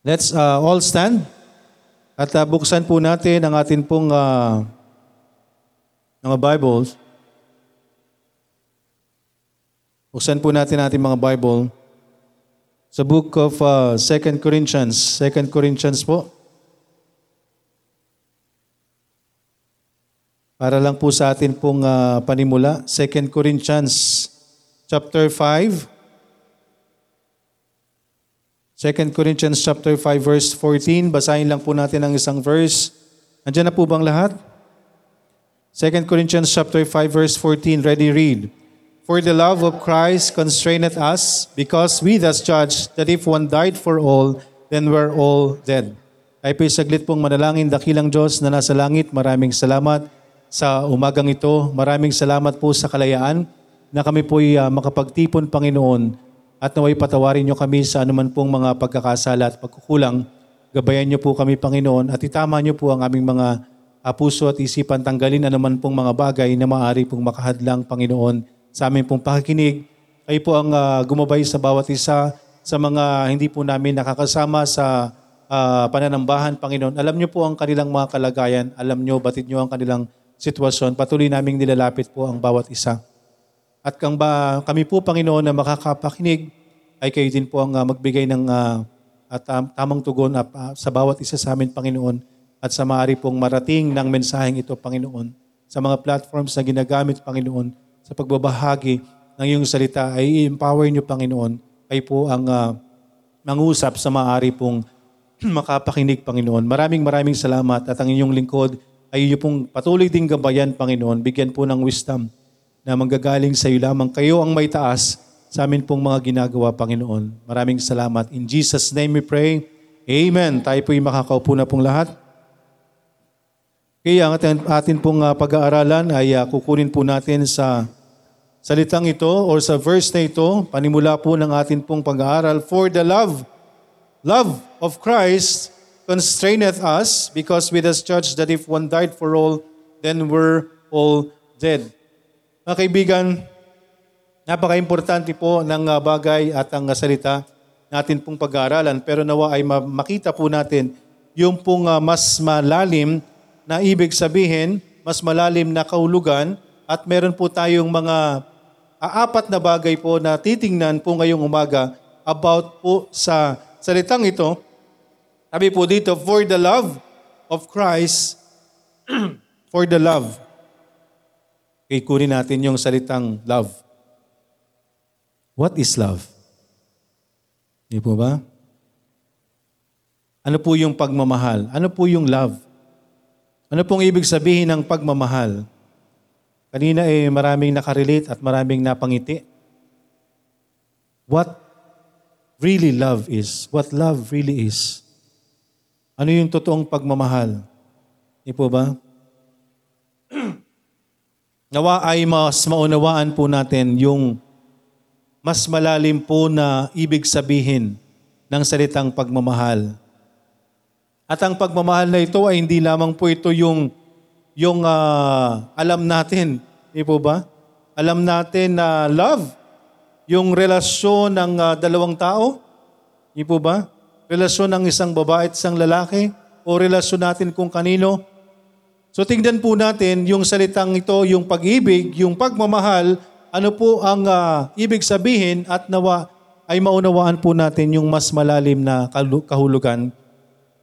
Let's uh, all stand at uh, buksan po natin ang atin pong uh, mga Bibles. Buksan po natin ating mga Bible sa book of uh, 2 Corinthians. 2 Corinthians po. Para lang po sa atin pong uh, panimula. 2 Corinthians chapter 5. 2 Corinthians chapter 5 verse 14. Basahin lang po natin ang isang verse. Andiyan na po bang lahat? 2 Corinthians chapter 5 verse 14. Ready read. For the love of Christ constraineth us, because we thus judge that if one died for all, then we're all dead. Ay po saglit pong manalangin, dakilang Diyos na nasa langit, maraming salamat sa umagang ito. Maraming salamat po sa kalayaan na kami po'y uh, makapagtipon, Panginoon, at naway patawarin niyo kami sa anuman pong mga pagkakasala at pagkukulang. Gabayan niyo po kami, Panginoon, at itama niyo po ang aming mga puso at isipan, tanggalin anuman pong mga bagay na maaari pong makahadlang, Panginoon, sa aming pong pakikinig. Kayo po ang uh, gumabay sa bawat isa sa mga hindi po namin nakakasama sa uh, pananambahan, Panginoon. Alam niyo po ang kanilang mga kalagayan. Alam niyo, batid niyo ang kanilang sitwasyon. Patuloy naming nilalapit po ang bawat isa. At kang ba, kami po, Panginoon, na makakapakinig, ay kayo din po ang uh, magbigay ng uh, at um, tamang tugon uh, sa bawat isa sa amin, Panginoon, at sa maaari pong marating ng mensaheng ito, Panginoon, sa mga platforms na ginagamit, Panginoon, sa pagbabahagi ng iyong salita ay i-empower niyo, Panginoon, ay po ang uh, mangusap sa maaari pong makapakinig, Panginoon. Maraming maraming salamat at ang inyong lingkod ay iyo pong patuloy ding gabayan, Panginoon. Bigyan po ng wisdom na manggagaling sa iyo lamang. Kayo ang may taas sa amin pong mga ginagawa, Panginoon. Maraming salamat. In Jesus' name we pray. Amen. Tayo po'y makakaupo na pong lahat. Kaya ang atin, atin pong uh, pag-aaralan ay uh, kukunin po natin sa salitang ito or sa verse na ito, panimula po ng atin pong pag-aaral, For the love, love of Christ constraineth us because we thus judge that if one died for all, then we're all dead. Mga kaibigan, napaka-importante po ng uh, bagay at ang uh, salita natin pong pag-aaralan pero nawa ay makita po natin yung pong uh, mas malalim na ibig sabihin, mas malalim na kahulugan at meron po tayong mga apat na bagay po na titingnan po ngayong umaga about po sa salitang ito. Sabi po dito, for the love of Christ, for the love. Okay, natin yung salitang love. What is love? Hindi po ba? Ano po yung pagmamahal? Ano po yung love? Ano pong ibig sabihin ng pagmamahal? Kanina eh maraming nakarelate at maraming napangiti. What really love is, what love really is. Ano yung totoong pagmamahal? Hindi po ba? Nawa ay mas maunawaan po natin yung mas malalim po na ibig sabihin ng salitang pagmamahal. At ang pagmamahal na ito ay hindi lamang po ito yung yung uh, alam natin, di po ba? Alam natin na love, yung relasyon ng uh, dalawang tao, di po ba? Relasyon ng isang babae at isang lalaki, o relasyon natin kung kanino. So tingnan po natin yung salitang ito, yung pag-ibig, yung pagmamahal, ano po ang uh, ibig sabihin at nawa ay maunawaan po natin yung mas malalim na kahulugan.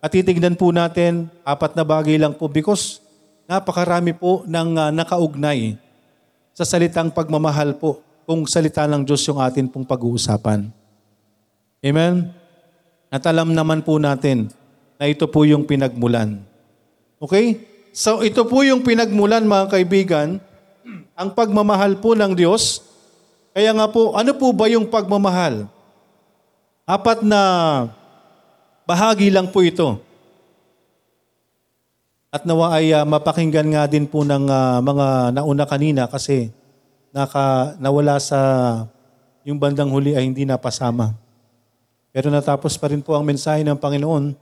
At titignan po natin, apat na bagay lang po because napakarami po ng uh, nakaugnay sa salitang pagmamahal po kung salita ng Diyos yung atin pong pag-uusapan. Amen? At alam naman po natin na ito po yung pinagmulan. Okay? So ito po yung pinagmulan mga kaibigan, ang pagmamahal po ng Diyos. Kaya nga po, ano po ba yung pagmamahal? Apat na bahagi lang po ito. At nawa ay uh, mapakinggan nga din po ng uh, mga nauna kanina kasi naka, nawala sa yung bandang huli ay hindi napasama. Pero natapos pa rin po ang mensahe ng Panginoon.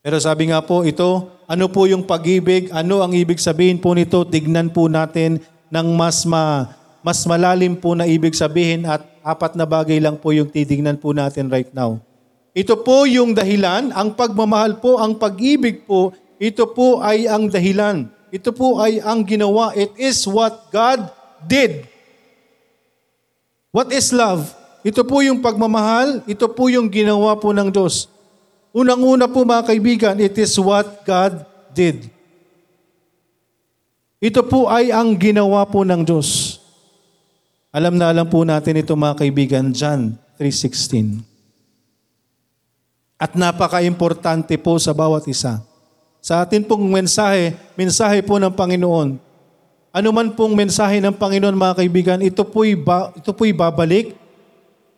Pero sabi nga po, ito, ano po yung pag-ibig? Ano ang ibig sabihin po nito? Tignan po natin ng mas ma, mas malalim po na ibig sabihin at apat na bagay lang po yung titignan po natin right now. Ito po yung dahilan, ang pagmamahal po, ang pag-ibig po, ito po ay ang dahilan. Ito po ay ang ginawa. It is what God did. What is love? Ito po yung pagmamahal, ito po yung ginawa po ng Diyos. Unang-una po mga kaibigan, it is what God did. Ito po ay ang ginawa po ng Diyos. Alam na alam po natin ito mga kaibigan, John 3.16. At napaka-importante po sa bawat isa. Sa atin pong mensahe, mensahe po ng Panginoon. Ano man pong mensahe ng Panginoon mga kaibigan, ito po'y, ba, ito po'y babalik.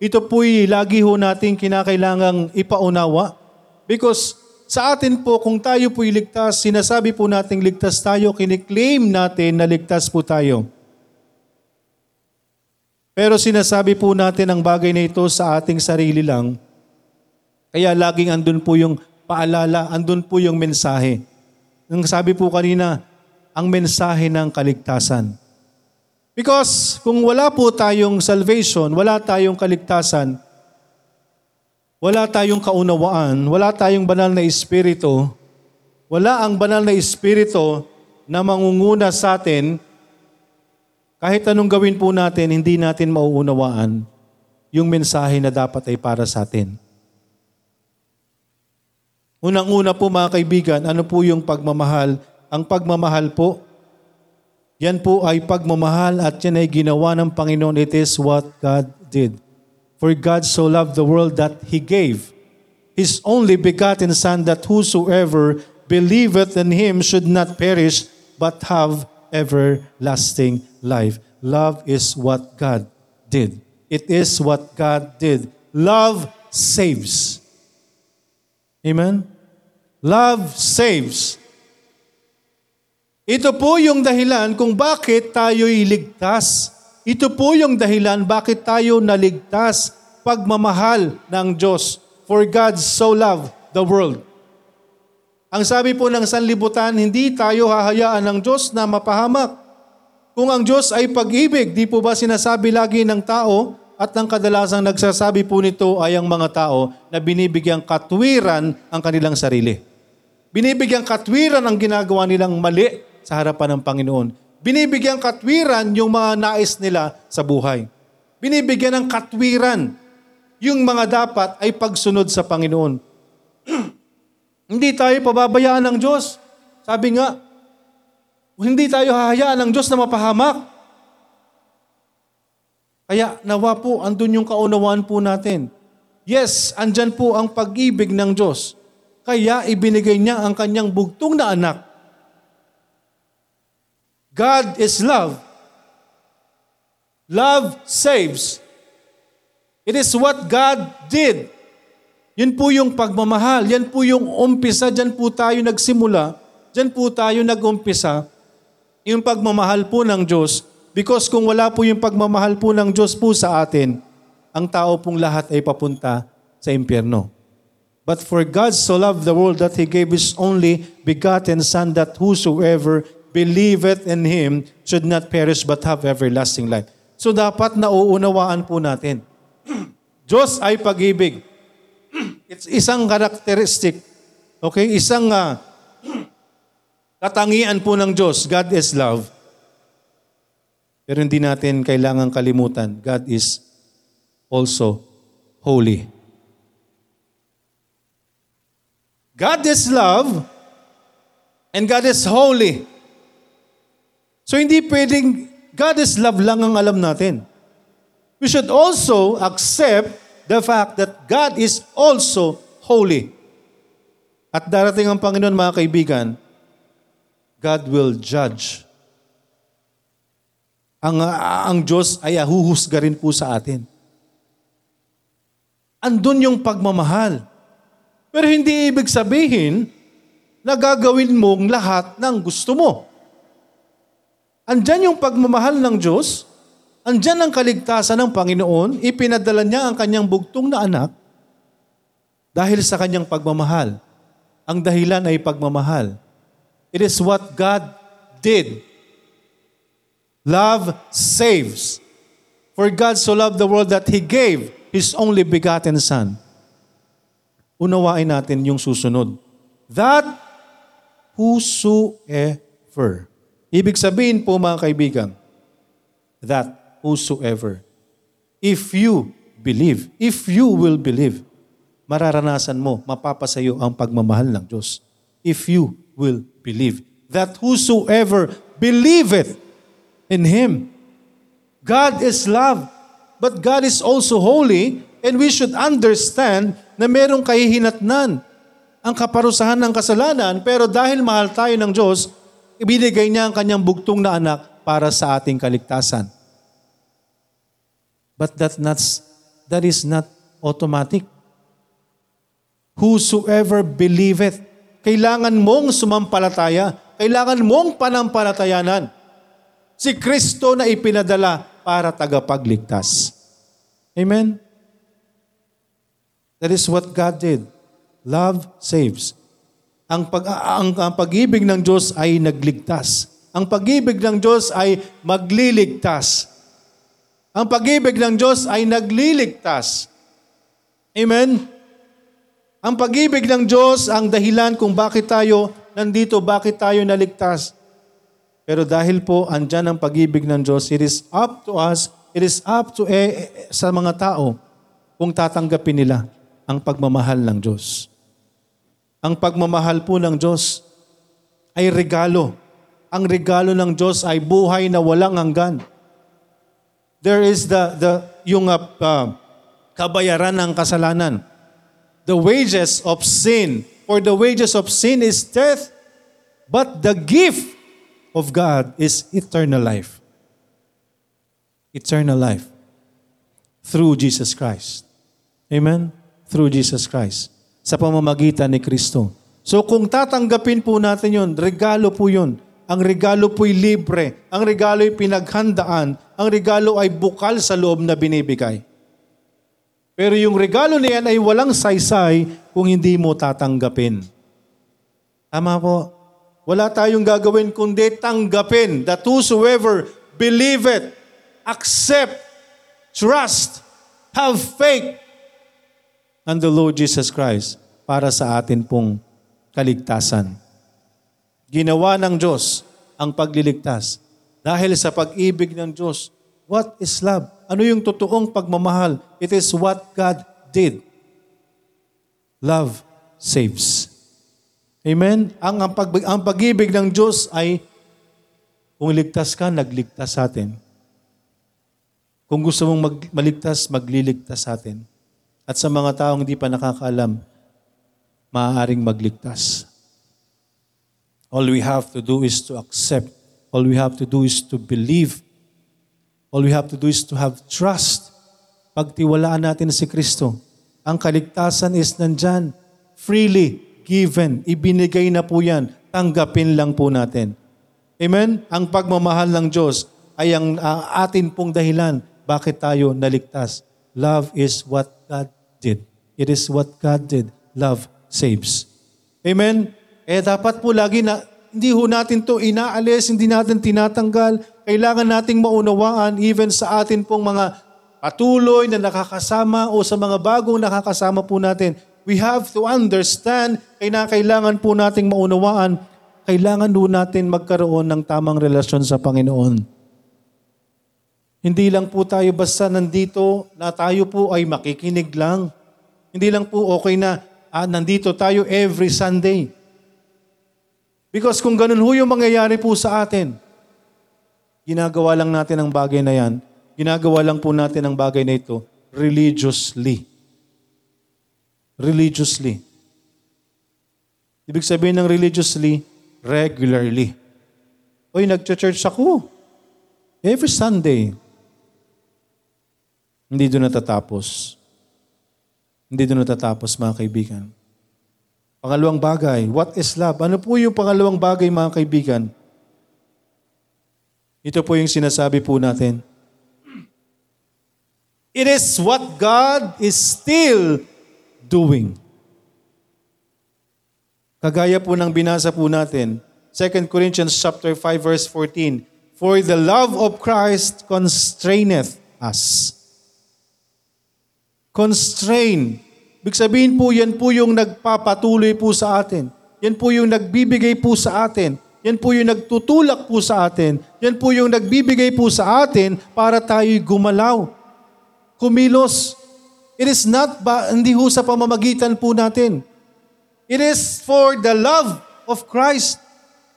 Ito po'y lagi ho natin kinakailangang ipaunawa. Because sa atin po, kung tayo po'y ligtas, sinasabi po nating ligtas tayo, kiniklaim natin na ligtas po tayo. Pero sinasabi po natin ang bagay na ito sa ating sarili lang. Kaya laging andun po yung paalala, andun po yung mensahe. Nang sabi po kanina, ang mensahe ng kaligtasan. Because kung wala po tayong salvation, wala tayong kaligtasan, wala tayong kaunawaan, wala tayong banal na espiritu, wala ang banal na espiritu na mangunguna sa atin, kahit anong gawin po natin, hindi natin mauunawaan yung mensahe na dapat ay para sa atin. Unang-una po mga kaibigan, ano po yung pagmamahal? Ang pagmamahal po, yan po ay pagmamahal at yan ay ginawa ng Panginoon. It is what God did. For God so loved the world that He gave His only begotten Son that whosoever believeth in Him should not perish but have everlasting life. Love is what God did. It is what God did. Love saves. Amen? Love saves. Ito po yung dahilan kung bakit tayo'y ligtas. Ito po yung dahilan bakit tayo naligtas pagmamahal ng Diyos. For God so loved the world. Ang sabi po ng sanlibutan, hindi tayo hahayaan ng Diyos na mapahamak. Kung ang Diyos ay pag-ibig, di po ba sinasabi lagi ng tao, at ang kadalasang nagsasabi po nito ay ang mga tao na binibigyang katwiran ang kanilang sarili. Binibigyang katwiran ang ginagawa nilang mali sa harapan ng Panginoon. Binibigyan katwiran yung mga nais nila sa buhay. Binibigyan ng katwiran yung mga dapat ay pagsunod sa Panginoon. hindi tayo pababayaan ng Diyos. Sabi nga, hindi tayo hahayaan ng Diyos na mapahamak. Kaya nawa po, andun yung kaunawaan po natin. Yes, andyan po ang pag-ibig ng Diyos. Kaya ibinigay niya ang kanyang bugtong na anak. God is love. Love saves. It is what God did. Yun po yung pagmamahal. Yan po yung umpisa. Diyan po tayo nagsimula. Diyan po tayo nag-umpisa. Yung pagmamahal po ng Diyos Because kung wala po yung pagmamahal po ng Diyos po sa atin, ang tao pong lahat ay papunta sa impyerno. But for God so loved the world that He gave His only begotten Son that whosoever believeth in Him should not perish but have everlasting life. So dapat nauunawaan po natin. Diyos ay pag-ibig. It's isang karakteristik. Okay? Isang uh, katangian po ng Diyos. God is love. Pero hindi natin kailangan kalimutan, God is also holy. God is love and God is holy. So hindi pwedeng God is love lang ang alam natin. We should also accept the fact that God is also holy. At darating ang Panginoon mga kaibigan, God will judge ang, ang Diyos ay huhusga rin po sa atin. Andun yung pagmamahal. Pero hindi ibig sabihin na gagawin mong lahat ng gusto mo. Andyan yung pagmamahal ng Diyos, andyan ang kaligtasan ng Panginoon, ipinadala niya ang kanyang bugtong na anak dahil sa kanyang pagmamahal. Ang dahilan ay pagmamahal. It is what God did Love saves. For God so loved the world that He gave His only begotten Son. unawain natin yung susunod. That whosoever. Ibig sabihin po mga kaibigan, that whosoever. If you believe, if you will believe, mararanasan mo, mapapasayo ang pagmamahal ng Diyos. If you will believe. That whosoever believeth in Him. God is love, but God is also holy, and we should understand na merong kahihinatnan ang kaparusahan ng kasalanan, pero dahil mahal tayo ng Diyos, ibinigay niya ang kanyang bugtong na anak para sa ating kaligtasan. But that, not, that is not automatic. Whosoever believeth, kailangan mong sumampalataya, kailangan mong panampalatayanan. Si Kristo na ipinadala para tagapagligtas. Amen? That is what God did. Love saves. Ang, pag, ang, ang pag-ibig ng Diyos ay nagligtas. Ang pag-ibig ng Diyos ay magliligtas. Ang pag-ibig ng Diyos ay nagliligtas. Amen? Ang pag-ibig ng Diyos ang dahilan kung bakit tayo nandito, bakit tayo naligtas. Pero dahil po andyan ang pag-ibig ng Diyos, it is up to us, it is up to eh, eh, sa mga tao kung tatanggapin nila ang pagmamahal ng Diyos. Ang pagmamahal po ng Diyos ay regalo. Ang regalo ng Diyos ay buhay na walang hanggan. There is the, the yung uh, uh, kabayaran ng kasalanan. The wages of sin. For the wages of sin is death, but the gift of God is eternal life. Eternal life through Jesus Christ. Amen? Through Jesus Christ sa pamamagitan ni Kristo. So kung tatanggapin po natin yon, regalo po yon. Ang regalo po'y libre. Ang regalo ay pinaghandaan. Ang regalo ay bukal sa loob na binibigay. Pero yung regalo na yan ay walang saysay kung hindi mo tatanggapin. Tama po. Wala tayong gagawin kundi tanggapin that whosoever believe it, accept, trust, have faith and the Lord Jesus Christ para sa atin pong kaligtasan. Ginawa ng Diyos ang pagliligtas. Dahil sa pag-ibig ng Diyos, what is love? Ano yung totoong pagmamahal? It is what God did. Love saves. Amen? Ang, ang, pag, ang pag-ibig ng Diyos ay kung ligtas ka, nagligtas sa atin. Kung gusto mong mag, maligtas, magliligtas sa atin. At sa mga taong hindi pa nakakaalam, maaaring magligtas. All we have to do is to accept. All we have to do is to believe. All we have to do is to have trust. Pagtiwalaan natin si Kristo. Ang kaligtasan is nandyan. Freely given. Ibinigay na po yan. Tanggapin lang po natin. Amen? Ang pagmamahal ng Diyos ay ang uh, atin pong dahilan bakit tayo naligtas. Love is what God did. It is what God did. Love saves. Amen? Eh dapat po lagi na, hindi ho natin to inaalis, hindi natin tinatanggal. Kailangan nating maunawaan even sa atin pong mga patuloy na nakakasama o sa mga bagong nakakasama po natin. We have to understand, kaya kailangan po nating maunawaan, kailangan po natin magkaroon ng tamang relasyon sa Panginoon. Hindi lang po tayo basta nandito na tayo po ay makikinig lang. Hindi lang po okay na ah, nandito tayo every Sunday. Because kung ganun ho yung mangyayari po sa atin, ginagawa lang natin ang bagay na yan, ginagawa lang po natin ang bagay na ito religiously. Religiously. Ibig sabihin ng religiously, regularly. Uy, nag-church ako. Every Sunday. Hindi doon natatapos. Hindi doon natatapos, mga kaibigan. Pangalawang bagay, what is love? Ano po yung pangalawang bagay, mga kaibigan? Ito po yung sinasabi po natin. It is what God is still doing. Kagaya po ng binasa po natin, 2 Corinthians chapter 5 verse 14, For the love of Christ constraineth us constrain. Big sabihin po, yan po yung nagpapatuloy po sa atin. Yan po yung nagbibigay po sa atin. Yan po yung nagtutulak po sa atin. Yan po yung nagbibigay po sa atin para tayo'y gumalaw. Kumilos. It is not ba, hindi ho sa pamamagitan po natin. It is for the love of Christ.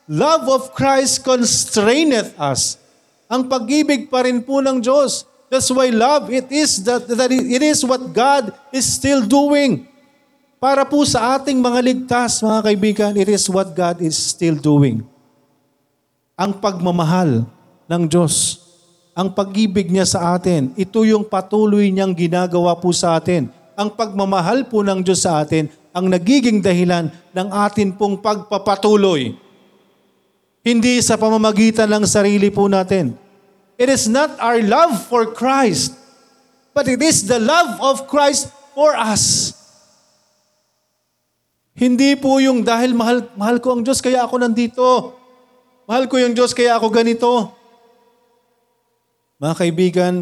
Love of Christ constraineth us. Ang pag-ibig pa rin po ng Diyos. That's why love, it is that, that it is what God is still doing. Para po sa ating mga ligtas, mga kaibigan, it is what God is still doing. Ang pagmamahal ng Diyos, ang pag-ibig niya sa atin, ito yung patuloy niyang ginagawa po sa atin. Ang pagmamahal po ng Diyos sa atin, ang nagiging dahilan ng atin pong pagpapatuloy. Hindi sa pamamagitan ng sarili po natin. It is not our love for Christ, but it is the love of Christ for us. Hindi po yung dahil mahal, mahal ko ang Diyos kaya ako nandito. Mahal ko yung Diyos kaya ako ganito. Mga kaibigan,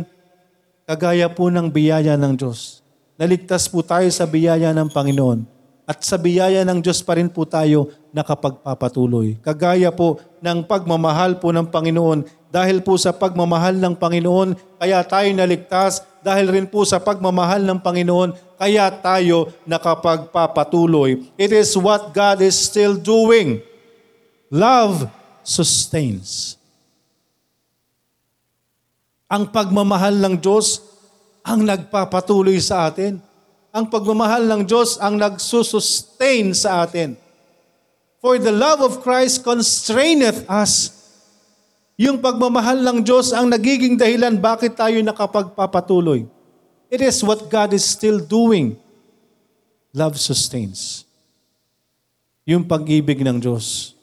kagaya po ng biyaya ng Diyos. Naligtas po tayo sa biyaya ng Panginoon. At sa biyaya ng Diyos pa rin po tayo nakapagpapatuloy. Kagaya po ng pagmamahal po ng Panginoon. Dahil po sa pagmamahal ng Panginoon, kaya tayo naligtas. Dahil rin po sa pagmamahal ng Panginoon, kaya tayo nakapagpapatuloy. It is what God is still doing. Love sustains. Ang pagmamahal ng Diyos ang nagpapatuloy sa atin. Ang pagmamahal ng Diyos ang nagsusustain sa atin. For the love of Christ constraineth us. Yung pagmamahal ng Diyos ang nagiging dahilan bakit tayo nakapagpapatuloy. It is what God is still doing. Love sustains. Yung pag-ibig ng Diyos.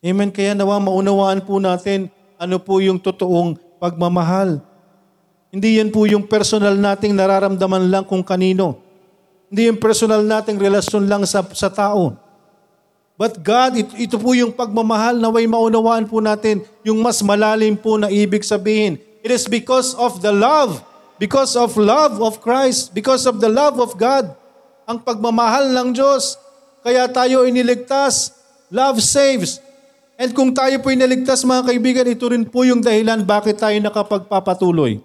Amen. Kaya nawa maunawaan po natin ano po yung totoong pagmamahal. Hindi yan po yung personal nating nararamdaman lang kung kanino. Hindi yung personal nating relasyon lang sa, sa tao. But God, ito, ito po yung pagmamahal na way maunawaan po natin yung mas malalim po na ibig sabihin. It is because of the love, because of love of Christ, because of the love of God. Ang pagmamahal ng Diyos. Kaya tayo iniligtas. Love saves. And kung tayo po inaligtas mga kaibigan, ito rin po yung dahilan bakit tayo nakapagpapatuloy.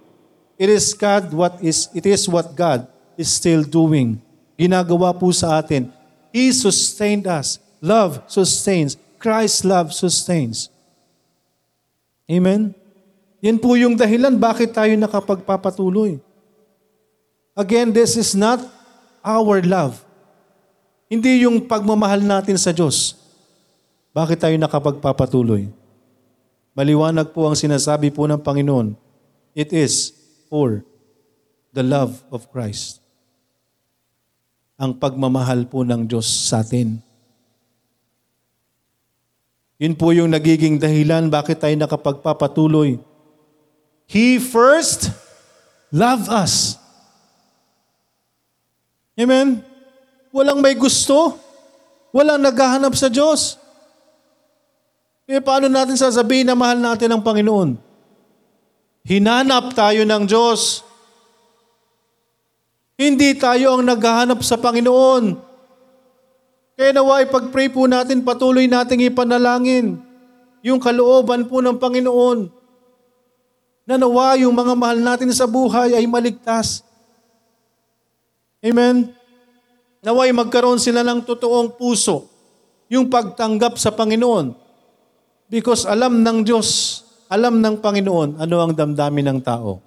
It is God what is it is what God is still doing. Ginagawa po sa atin. He sustained us. Love sustains. Christ's love sustains. Amen? Yan po yung dahilan bakit tayo nakapagpapatuloy. Again, this is not our love. Hindi yung pagmamahal natin sa Diyos. Bakit tayo nakapagpapatuloy? Maliwanag po ang sinasabi po ng Panginoon. It is for the love of Christ. Ang pagmamahal po ng Diyos sa atin. Yun po yung nagiging dahilan bakit tayo nakapagpapatuloy. He first loved us. Amen? Walang may gusto. Walang naghahanap sa Diyos. Eh, paano natin sasabihin na mahal natin ang Panginoon? Hinanap tayo ng Diyos. Hindi tayo ang naghahanap sa Panginoon. Kaya nawa ipag-pray po natin, patuloy nating ipanalangin yung kalooban po ng Panginoon. Na nawa yung mga mahal natin sa buhay ay maligtas. Amen? Naway magkaroon sila ng totoong puso, yung pagtanggap sa Panginoon. Because alam ng Diyos, alam ng Panginoon ano ang damdamin ng tao.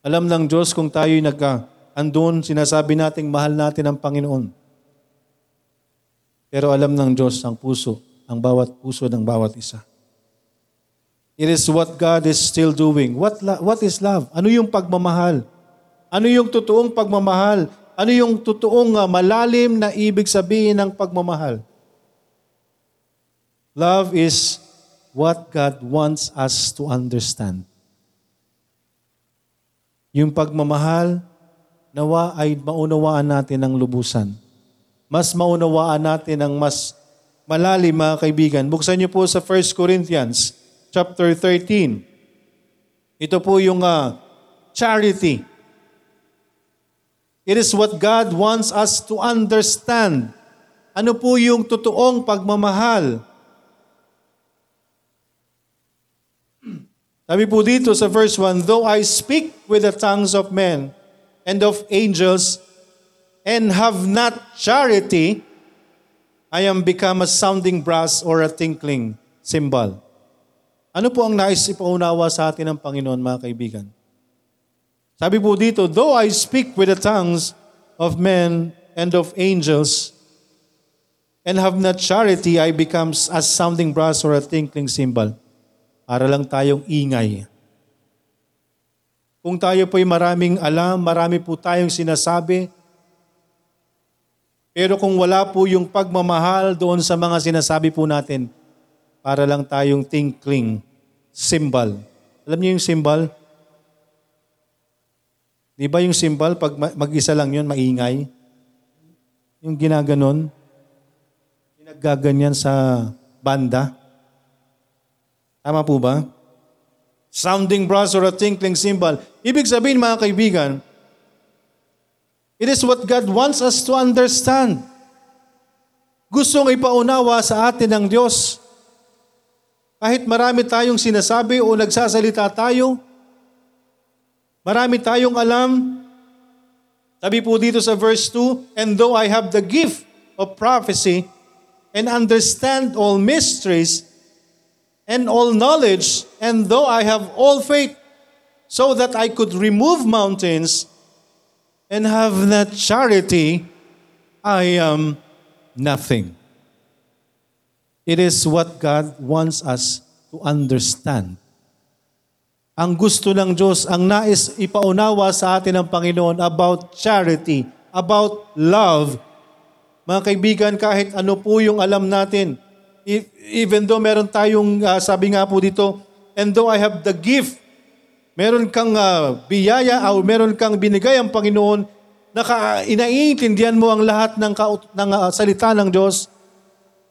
Alam ng Diyos kung tayo'y nagka, andun, sinasabi nating mahal natin ang Panginoon. Pero alam ng Diyos ang puso, ang bawat puso ng bawat isa. It is what God is still doing. What, what is love? Ano yung pagmamahal? Ano yung totoong pagmamahal? Ano yung totoong uh, malalim na ibig sabihin ng pagmamahal? Love is what God wants us to understand. Yung pagmamahal, nawa ay maunawaan natin ng lubusan. Mas maunawaan natin ng mas malalim mga kaibigan. Buksan niyo po sa 1 Corinthians chapter 13. Ito po yung uh, charity. It is what God wants us to understand. Ano po yung totoong pagmamahal? Sabi po dito sa verse 1, Though I speak with the tongues of men and of angels and have not charity, I am become a sounding brass or a tinkling cymbal. Ano po ang nais ipaunawa sa atin ng Panginoon, mga kaibigan? Sabi po dito, Though I speak with the tongues of men and of angels and have not charity, I become as sounding brass or a tinkling cymbal. Para lang tayong ingay. Kung tayo po'y maraming alam, marami po tayong sinasabi, pero kung wala po yung pagmamahal doon sa mga sinasabi po natin, para lang tayong tinkling symbol. Alam niyo yung symbol? Di ba yung symbol, pag mag-isa lang yun, maingay? Yung ginaganon, ginagaganyan sa banda. Tama po ba? Sounding brass or a tinkling cymbal. Ibig sabihin mga kaibigan, it is what God wants us to understand. Gustong ipaunawa sa atin ng Diyos. Kahit marami tayong sinasabi o nagsasalita tayo, marami tayong alam. Sabi po dito sa verse 2, And though I have the gift of prophecy and understand all mysteries and all knowledge, and though I have all faith, so that I could remove mountains and have not charity, I am nothing. It is what God wants us to understand. Ang gusto ng Diyos, ang nais ipaunawa sa atin ng Panginoon about charity, about love. Mga kaibigan, kahit ano po yung alam natin, even though meron tayong, uh, sabi nga po dito, and though I have the gift, meron kang uh, biyaya o meron kang binigay ang Panginoon, naka, inaiintindihan mo ang lahat ng, ka, ng uh, salita ng Diyos,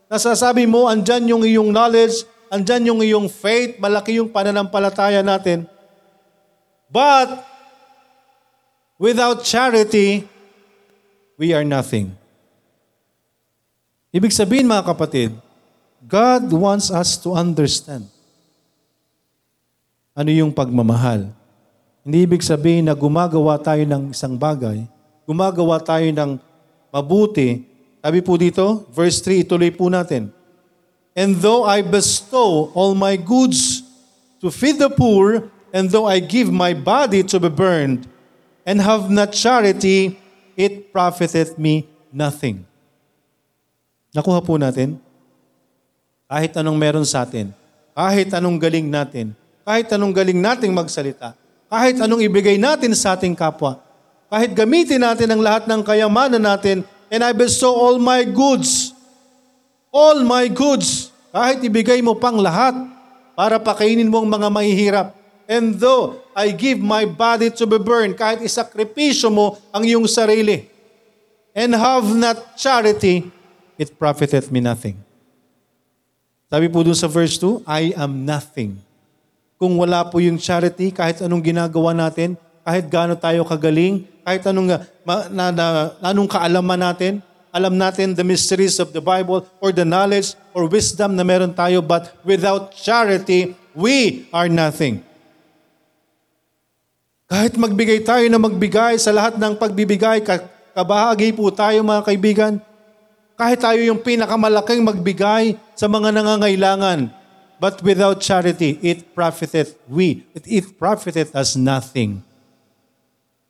nasasabi mo, andyan yung iyong knowledge, andyan yung iyong faith, malaki yung pananampalataya natin. But, without charity, we are nothing. Ibig sabihin mga kapatid, God wants us to understand ano yung pagmamahal. Hindi ibig sabihin na gumagawa tayo ng isang bagay, gumagawa tayo ng mabuti. Sabi po dito, verse 3, ituloy po natin. And though I bestow all my goods to feed the poor, and though I give my body to be burned, and have not charity, it profiteth me nothing. Nakuha po natin? Kahit anong meron sa atin, kahit anong galing natin, kahit anong galing nating magsalita, kahit anong ibigay natin sa ating kapwa, kahit gamitin natin ang lahat ng kayamanan natin, and I bestow all my goods, all my goods, kahit ibigay mo pang lahat para pakainin mo ang mga mahihirap. And though I give my body to be burned, kahit isakripisyo mo ang iyong sarili, and have not charity, it profiteth me nothing. Sabi po dun sa verse 2, I am nothing. Kung wala po yung charity, kahit anong ginagawa natin, kahit gaano tayo kagaling, kahit anong, ma, na, na, anong kaalaman natin, alam natin the mysteries of the Bible or the knowledge or wisdom na meron tayo, but without charity, we are nothing. Kahit magbigay tayo na magbigay sa lahat ng pagbibigay, kabahagi po tayo mga kaibigan, kahit tayo yung pinakamalaking magbigay sa mga nangangailangan. But without charity, it profiteth we. It, it profiteth us nothing.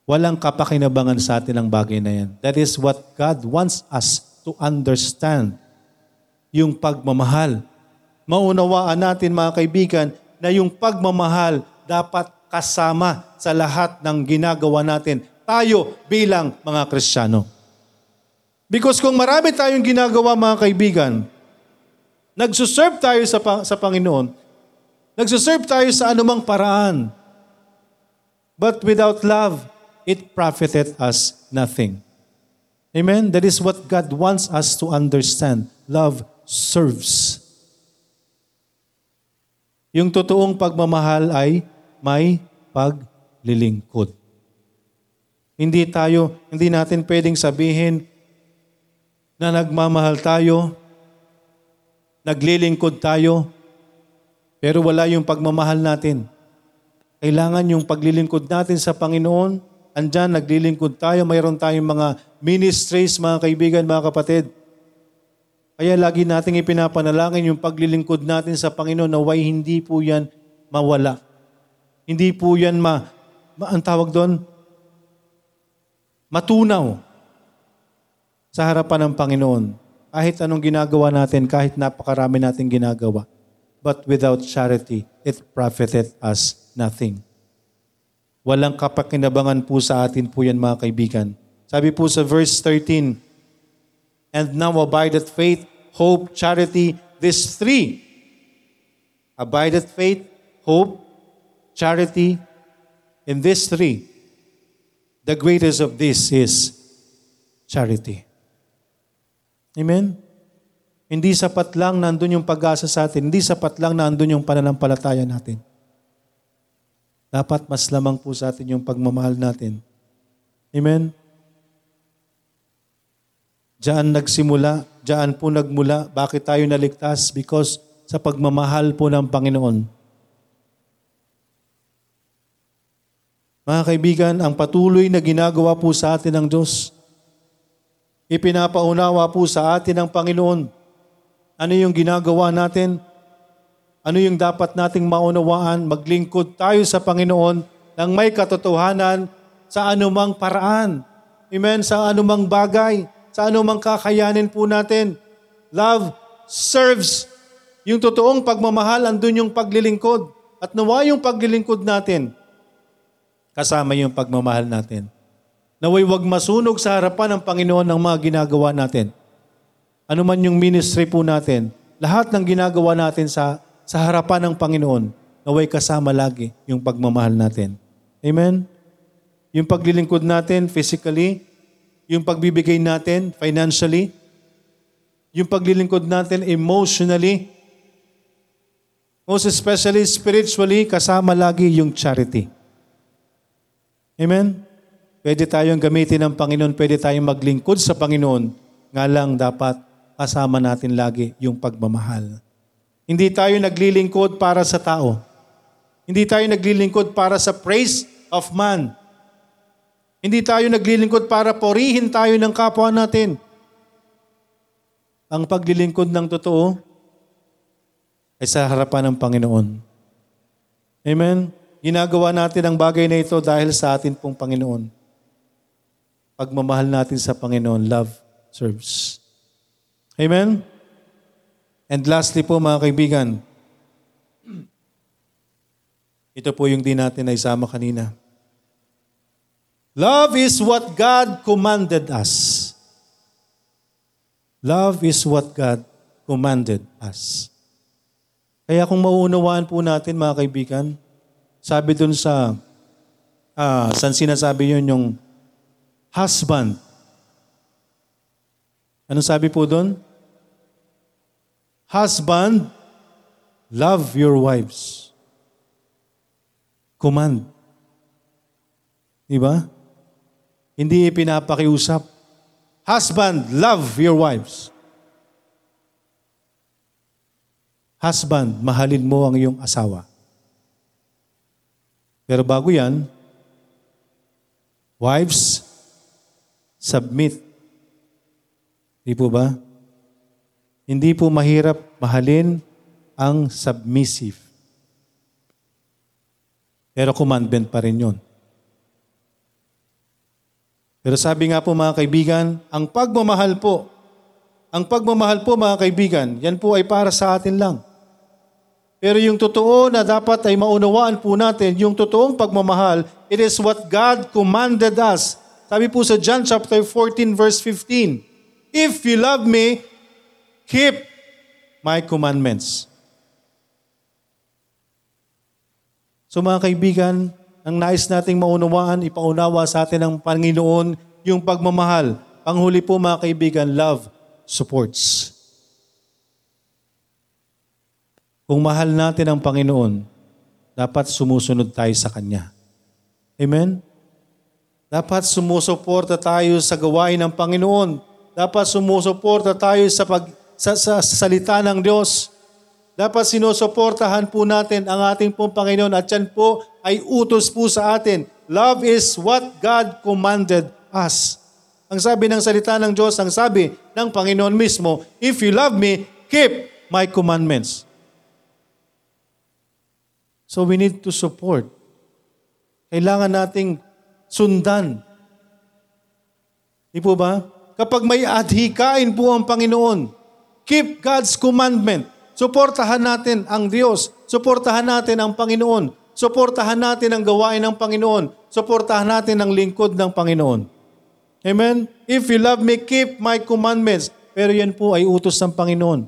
Walang kapakinabangan sa atin ang bagay na yan. That is what God wants us to understand. Yung pagmamahal. Maunawaan natin mga kaibigan na yung pagmamahal dapat kasama sa lahat ng ginagawa natin. Tayo bilang mga Kristiyano. Because kung marami tayong ginagawa mga kaibigan, nagsuserve tayo sa, sa Panginoon, nagsuserve tayo sa anumang paraan, but without love, it profiteth us nothing. Amen? That is what God wants us to understand. Love serves. Yung totoong pagmamahal ay may paglilingkod. Hindi tayo, hindi natin pwedeng sabihin na nagmamahal tayo, naglilingkod tayo, pero wala yung pagmamahal natin. Kailangan yung paglilingkod natin sa Panginoon, andyan, naglilingkod tayo, mayroon tayong mga ministries, mga kaibigan, mga kapatid. Kaya lagi nating ipinapanalangin yung paglilingkod natin sa Panginoon na way hindi po yan mawala. Hindi po yan ma, ma ang tawag doon, matunaw sa harapan ng Panginoon. Kahit anong ginagawa natin, kahit napakarami natin ginagawa. But without charity, it profiteth us nothing. Walang kapakinabangan po sa atin po yan mga kaibigan. Sabi po sa verse 13, And now abideth faith, hope, charity, these three. Abideth faith, hope, charity, and these three. The greatest of this is charity. Amen? Hindi sapat lang nandun yung pag-asa sa atin. Hindi sapat lang nandun yung pananampalataya natin. Dapat mas lamang po sa atin yung pagmamahal natin. Amen? Diyan nagsimula, diyan po nagmula. Bakit tayo naligtas? Because sa pagmamahal po ng Panginoon. Mga kaibigan, ang patuloy na ginagawa po sa atin ng Diyos, ipinapaunawa po sa atin ng Panginoon. Ano yung ginagawa natin? Ano yung dapat nating maunawaan? Maglingkod tayo sa Panginoon ng may katotohanan sa anumang paraan. Amen? Sa anumang bagay, sa anumang kakayanin po natin. Love serves. Yung totoong pagmamahal, andun yung paglilingkod. At nawa yung paglilingkod natin, kasama yung pagmamahal natin. Naway wag masunog sa harapan ng Panginoon ng mga ginagawa natin. Ano man yung ministry po natin, lahat ng ginagawa natin sa, sa harapan ng Panginoon, naway kasama lagi yung pagmamahal natin. Amen? Yung paglilingkod natin physically, yung pagbibigay natin financially, yung paglilingkod natin emotionally, most especially spiritually, kasama lagi yung charity. Amen? Pwede tayong gamitin ng Panginoon, pwede tayong maglingkod sa Panginoon, nga lang dapat kasama natin lagi yung pagmamahal. Hindi tayo naglilingkod para sa tao. Hindi tayo naglilingkod para sa praise of man. Hindi tayo naglilingkod para porihin tayo ng kapwa natin. Ang paglilingkod ng totoo ay sa harapan ng Panginoon. Amen? Ginagawa natin ang bagay na ito dahil sa atin pong Panginoon pagmamahal natin sa Panginoon, love serves. Amen? And lastly po mga kaibigan, ito po yung di natin na isama kanina. Love is what God commanded us. Love is what God commanded us. Kaya kung mauunawaan po natin mga kaibigan, sabi dun sa, ah, saan sinasabi yun yung husband. Ano sabi po doon? Husband, love your wives. Command. Diba? Hindi pinapakiusap. Husband, love your wives. Husband, mahalin mo ang iyong asawa. Pero bago yan, wives, submit. Di po ba? Hindi po mahirap mahalin ang submissive. Pero commandment pa rin yun. Pero sabi nga po mga kaibigan, ang pagmamahal po, ang pagmamahal po mga kaibigan, yan po ay para sa atin lang. Pero yung totoo na dapat ay maunawaan po natin, yung totoong pagmamahal, it is what God commanded us sabi po sa John chapter 14 verse 15, If you love me, keep my commandments. So mga kaibigan, ang nais nating maunawaan, ipaunawa sa atin ng Panginoon yung pagmamahal. Panghuli po mga kaibigan, love supports. Kung mahal natin ang Panginoon, dapat sumusunod tayo sa Kanya. Amen? Dapat sumusuporta tayo sa gawain ng Panginoon. Dapat sumusuporta tayo sa, pag, sa, sa, sa salita ng Diyos. Dapat sinusuportahan po natin ang ating pong Panginoon at yan po ay utos po sa atin. Love is what God commanded us. Ang sabi ng salita ng Diyos, ang sabi ng Panginoon mismo, If you love me, keep my commandments. So we need to support. Kailangan nating sundan. Di po ba? Kapag may adhikain po ang Panginoon, keep God's commandment. Suportahan natin ang Diyos. Suportahan natin ang Panginoon. Suportahan natin ang gawain ng Panginoon. Suportahan natin ang lingkod ng Panginoon. Amen? If you love me, keep my commandments. Pero yan po ay utos ng Panginoon.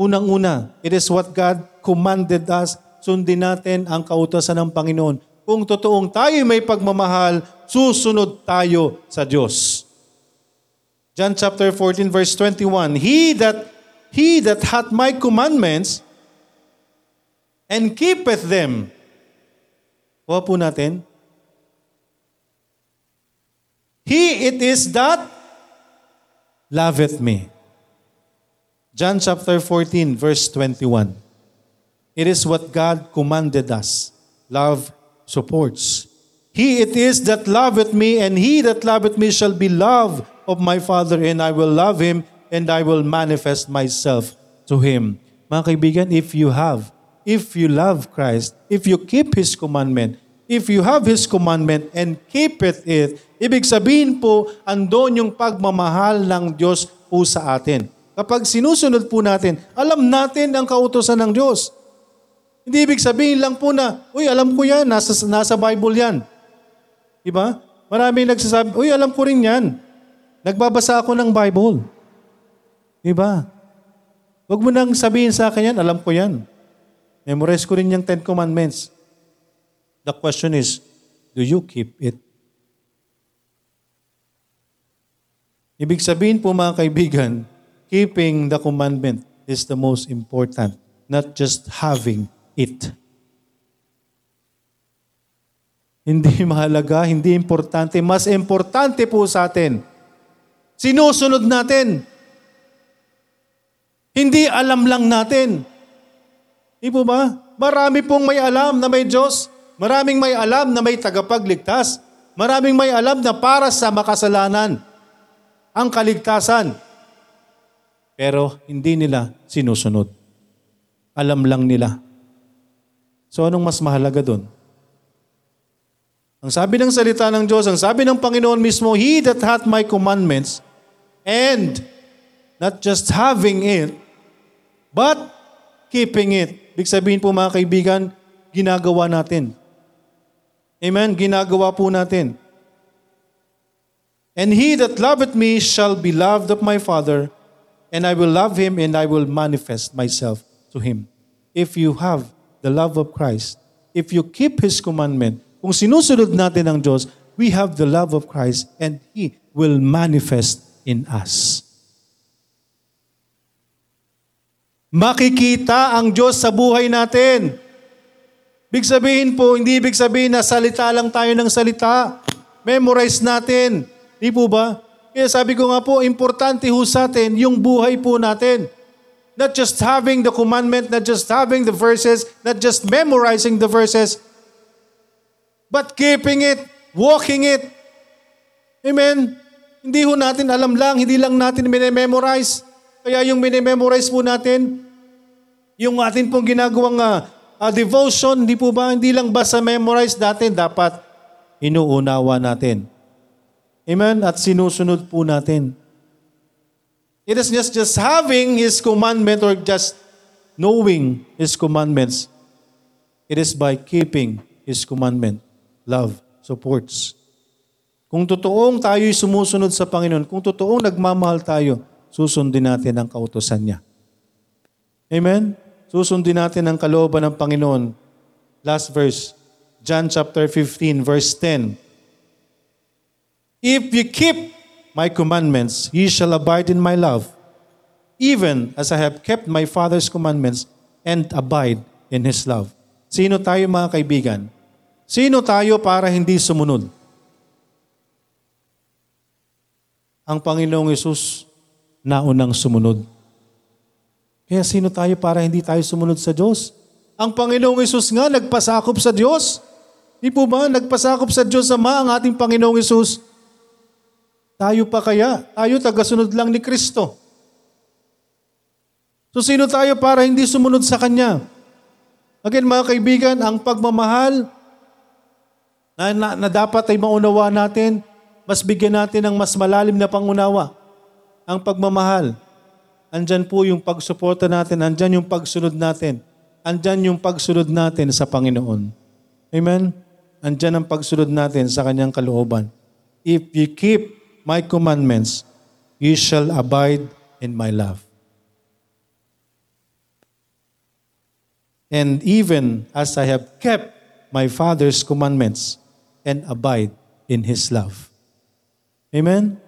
Unang-una, it is what God commanded us. Sundin natin ang kautosan ng Panginoon. Kung totoong tayo may pagmamahal, susunod tayo sa Diyos. John chapter 14 verse 21, He that he that hath my commandments and keepeth them. Kuha po natin. He it is that loveth me. John chapter 14 verse 21. It is what God commanded us. Love supports. He it is that loveth me, and he that loveth me shall be loved of my Father, and I will love him, and I will manifest myself to him. Mga kaibigan, if you have, if you love Christ, if you keep His commandment, if you have His commandment and keep it, it ibig sabihin po, andon yung pagmamahal ng Diyos po sa atin. Kapag sinusunod po natin, alam natin ang kautosan ng Diyos. Hindi ibig sabihin lang po na, uy, alam ko yan, nasa, nasa Bible yan. Diba? Marami nagsasabi, uy, alam ko rin yan. Nagbabasa ako ng Bible. Diba? Huwag mo nang sabihin sa akin yan, alam ko yan. Memorize ko rin yung Ten Commandments. The question is, do you keep it? Ibig sabihin po mga kaibigan, keeping the commandment is the most important, not just having it. Hindi mahalaga, hindi importante. Mas importante po sa atin. Sinusunod natin. Hindi alam lang natin. Di po ba? Marami pong may alam na may Diyos. Maraming may alam na may tagapagligtas. Maraming may alam na para sa makasalanan ang kaligtasan. Pero hindi nila sinusunod. Alam lang nila. So anong mas mahalaga doon? Ang sabi ng salita ng Diyos, ang sabi ng Panginoon mismo, He that hath my commandments, and not just having it, but keeping it. Ibig sabihin po mga kaibigan, ginagawa natin. Amen? Ginagawa po natin. And he that loveth me shall be loved of my Father, and I will love him, and I will manifest myself to him. If you have the love of Christ, if you keep His commandment, kung sinusunod natin ang Diyos, we have the love of Christ and He will manifest in us. Makikita ang Diyos sa buhay natin. Big sabihin po, hindi ibig sabihin na salita lang tayo ng salita. Memorize natin. Di po ba? Kaya sabi ko nga po, importante ho sa atin yung buhay po natin. Not just having the commandment, not just having the verses, not just memorizing the verses, but keeping it, walking it. Amen? Hindi ho natin alam lang, hindi lang natin minememorize. Kaya yung minememorize po natin, yung atin pong ginagawang uh, uh, devotion, hindi po ba, hindi lang basta memorize natin, dapat inuunawa natin. Amen? At sinusunod po natin. It is just, just having His commandment or just knowing His commandments. It is by keeping His commandment. Love supports. Kung totoong tayo'y sumusunod sa Panginoon, kung totoong nagmamahal tayo, susundin natin ang kautosan niya. Amen? Susundin natin ang kalooban ng Panginoon. Last verse, John chapter 15, verse 10. If you keep my commandments, ye shall abide in my love, even as I have kept my Father's commandments and abide in His love. Sino tayo mga kaibigan? Sino tayo para hindi sumunod? ang Panginoong Yesus naunang sumunod. Kaya sino tayo para hindi tayo sumunod sa Diyos? Ang Panginoong Yesus nga nagpasakop sa Diyos. Di po ba? Nagpasakop sa Diyos Ama ang ating Panginoong Yesus. Tayo pa kaya? Tayo tagasunod lang ni Kristo. So sino tayo para hindi sumunod sa Kanya? Again mga kaibigan, ang pagmamahal na, na, na dapat ay maunawa natin, mas bigyan natin ng mas malalim na pangunawa. Ang pagmamahal. Andyan po yung pagsuporta natin, andyan yung pagsunod natin. Andyan yung pagsunod natin sa Panginoon. Amen? Andyan ang pagsunod natin sa kanyang kalooban. If you keep my commandments, you shall abide in my love. And even as I have kept my Father's commandments and abide in His love. Amen?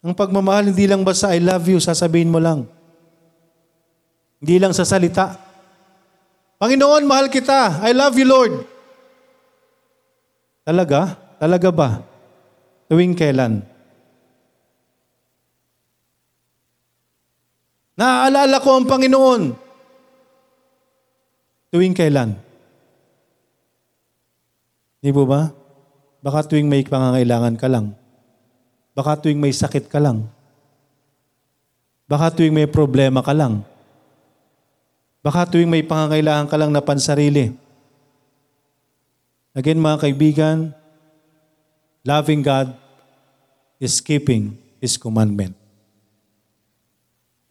Ang pagmamahal, hindi lang basta I love you, sasabihin mo lang. Hindi lang sa salita. Panginoon, mahal kita. I love you, Lord. Talaga? Talaga ba? Tuwing kailan? Naaalala ko ang Panginoon. Tuwing kailan? Di po ba? Baka tuwing may pangangailangan ka lang. Baka tuwing may sakit ka lang. Baka tuwing may problema ka lang. Baka tuwing may pangangailangan ka lang na pansarili. Again mga kaibigan, loving God is keeping His commandment.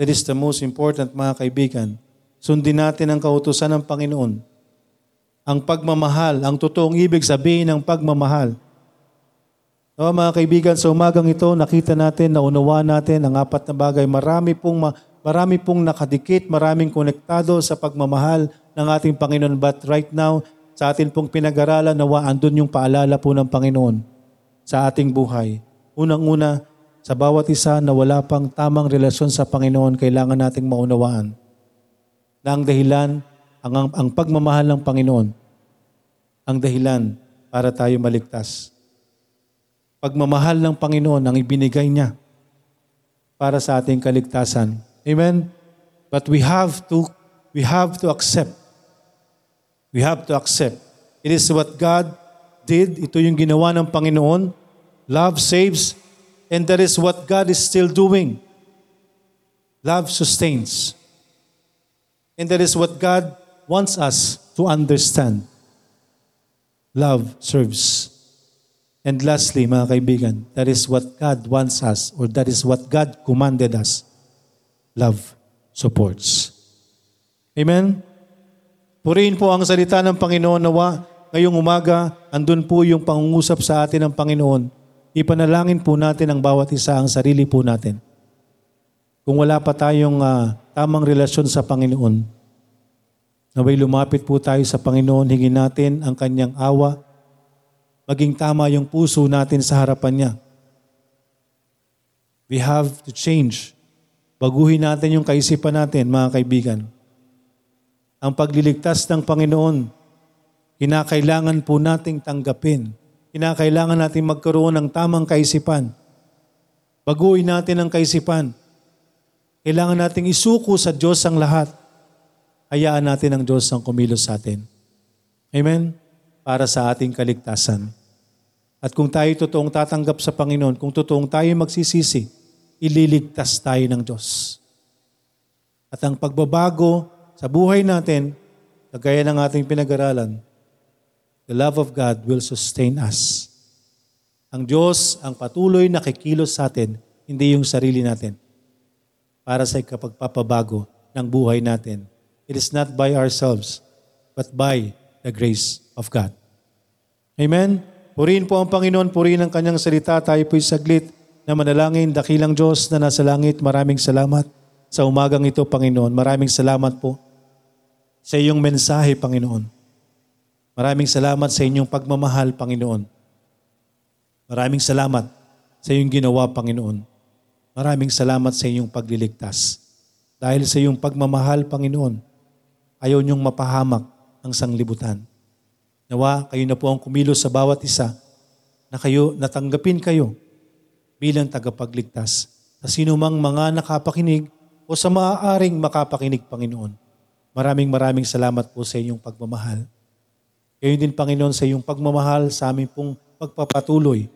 That is the most important mga kaibigan. Sundin natin ang kautusan ng Panginoon. Ang pagmamahal, ang totoong ibig sabihin ng pagmamahal. So, mga kaibigan, sa umagang ito, nakita natin, naunawa natin ang apat na bagay. Marami pong, marami pong nakadikit, maraming konektado sa pagmamahal ng ating Panginoon. But right now, sa atin pong pinag-aralan, nawa andun yung paalala po ng Panginoon sa ating buhay. Unang-una, sa bawat isa na wala pang tamang relasyon sa Panginoon, kailangan nating maunawaan na ang dahilan, ang, ang, ang pagmamahal ng Panginoon, ang dahilan para tayo maligtas. Pagmamahal ng Panginoon ang ibinigay niya para sa ating kaligtasan. Amen? But we have to, we have to accept. We have to accept. It is what God did. Ito yung ginawa ng Panginoon. Love saves. And that is what God is still doing. Love sustains. And that is what God wants us to understand. Love serves. And lastly, mga kaibigan, that is what God wants us or that is what God commanded us. Love supports. Amen? Purihin po ang salita ng Panginoon nawa. Ngayong umaga, andun po yung pangungusap sa atin ng Panginoon. Ipanalangin po natin ang bawat isa ang sarili po natin. Kung wala pa tayong uh, tamang relasyon sa Panginoon, naway lumapit po tayo sa Panginoon, hingin natin ang kanyang awa, maging tama yung puso natin sa harapan niya. We have to change. Baguhin natin yung kaisipan natin, mga kaibigan. Ang pagliligtas ng Panginoon, kinakailangan po nating tanggapin. Kinakailangan natin magkaroon ng tamang kaisipan. Baguhin natin ang kaisipan. Kailangan nating isuko sa Diyos ang lahat. Hayaan natin ang Diyos ang kumilos sa atin. Amen? Para sa ating kaligtasan. At kung tayo totoong tatanggap sa Panginoon, kung totoong tayo magsisisi, ililigtas tayo ng Diyos. At ang pagbabago sa buhay natin, kagaya ng ating pinag-aralan, the love of God will sustain us. Ang Diyos ang patuloy na kikilos sa atin, hindi yung sarili natin, para sa kapagpapabago ng buhay natin. It is not by ourselves, but by the grace of God. Amen? Purihin po ang Panginoon, purihin ang kanyang salita. Tayo po'y saglit na manalangin. Dakilang Diyos na nasa langit, maraming salamat sa umagang ito, Panginoon. Maraming salamat po sa iyong mensahe, Panginoon. Maraming salamat sa inyong pagmamahal, Panginoon. Maraming salamat sa iyong ginawa, Panginoon. Maraming salamat sa iyong pagliligtas. Dahil sa iyong pagmamahal, Panginoon, ayaw niyong mapahamak ang sanglibutan. Nawa, kayo na po ang kumilos sa bawat isa na kayo, natanggapin kayo bilang tagapagligtas. Sa sino mang mga nakapakinig o sa maaaring makapakinig, Panginoon. Maraming maraming salamat po sa inyong pagmamahal. Gayon din, Panginoon, sa iyong pagmamahal sa aming pong pagpapatuloy.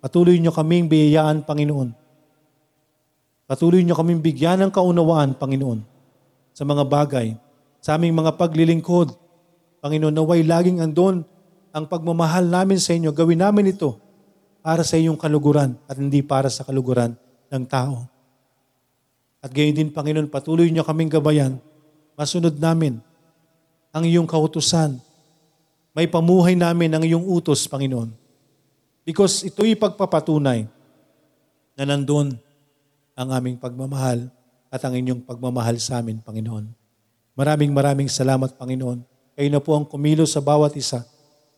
Patuloy niyo kaming biyayaan, Panginoon. Patuloy niyo kaming bigyan ng kaunawaan, Panginoon, sa mga bagay, sa aming mga paglilingkod. Panginoon, naway laging andon ang pagmamahal namin sa inyo. Gawin namin ito para sa iyong kaluguran at hindi para sa kaluguran ng tao. At gayon din, Panginoon, patuloy niyo kaming gabayan. Masunod namin ang iyong kautusan. May pamuhay namin ang iyong utos, Panginoon. Because ito'y pagpapatunay na nandun ang aming pagmamahal at ang inyong pagmamahal sa amin, Panginoon. Maraming maraming salamat, Panginoon. Kayo na po ang kumilos sa bawat isa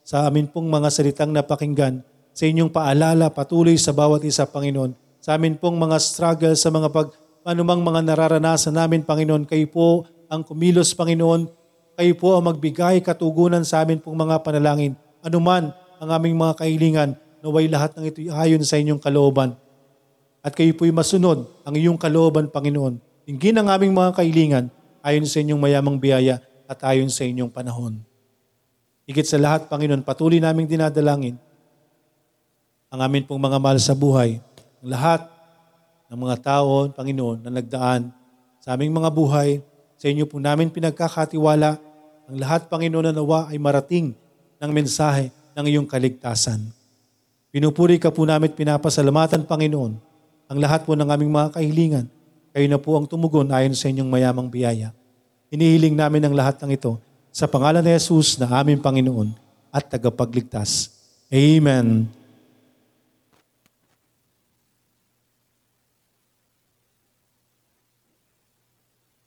sa amin pong mga salitang napakinggan, sa inyong paalala patuloy sa bawat isa, Panginoon. Sa amin pong mga struggle, sa mga pag, anumang mga nararanasan namin, Panginoon, kayo po ang kumilos, Panginoon. Kayo po ang magbigay katugunan sa amin pong mga panalangin. Anuman ang aming mga kahilingan, naway lahat ng ito ayon sa inyong kalooban. At kayo po'y masunod ang iyong kalooban, Panginoon. Hinggin ang aming mga kahilingan ayon sa inyong mayamang biyaya at ayon sa inyong panahon. Higit sa lahat, Panginoon, patuloy naming dinadalangin ang amin pong mga mahal sa buhay, ang lahat ng mga tao, Panginoon, na nagdaan sa aming mga buhay, sa inyo po namin pinagkakatiwala, ang lahat, Panginoon, na nawa ay marating ng mensahe ng iyong kaligtasan. Pinupuri ka po namin at pinapasalamatan, Panginoon, ang lahat po ng aming mga kahilingan. Kayo na po ang tumugon ayon sa inyong mayamang biyaya. Inihiling namin ang lahat ng ito sa pangalan ni Jesus na aming Panginoon at tagapagligtas. Amen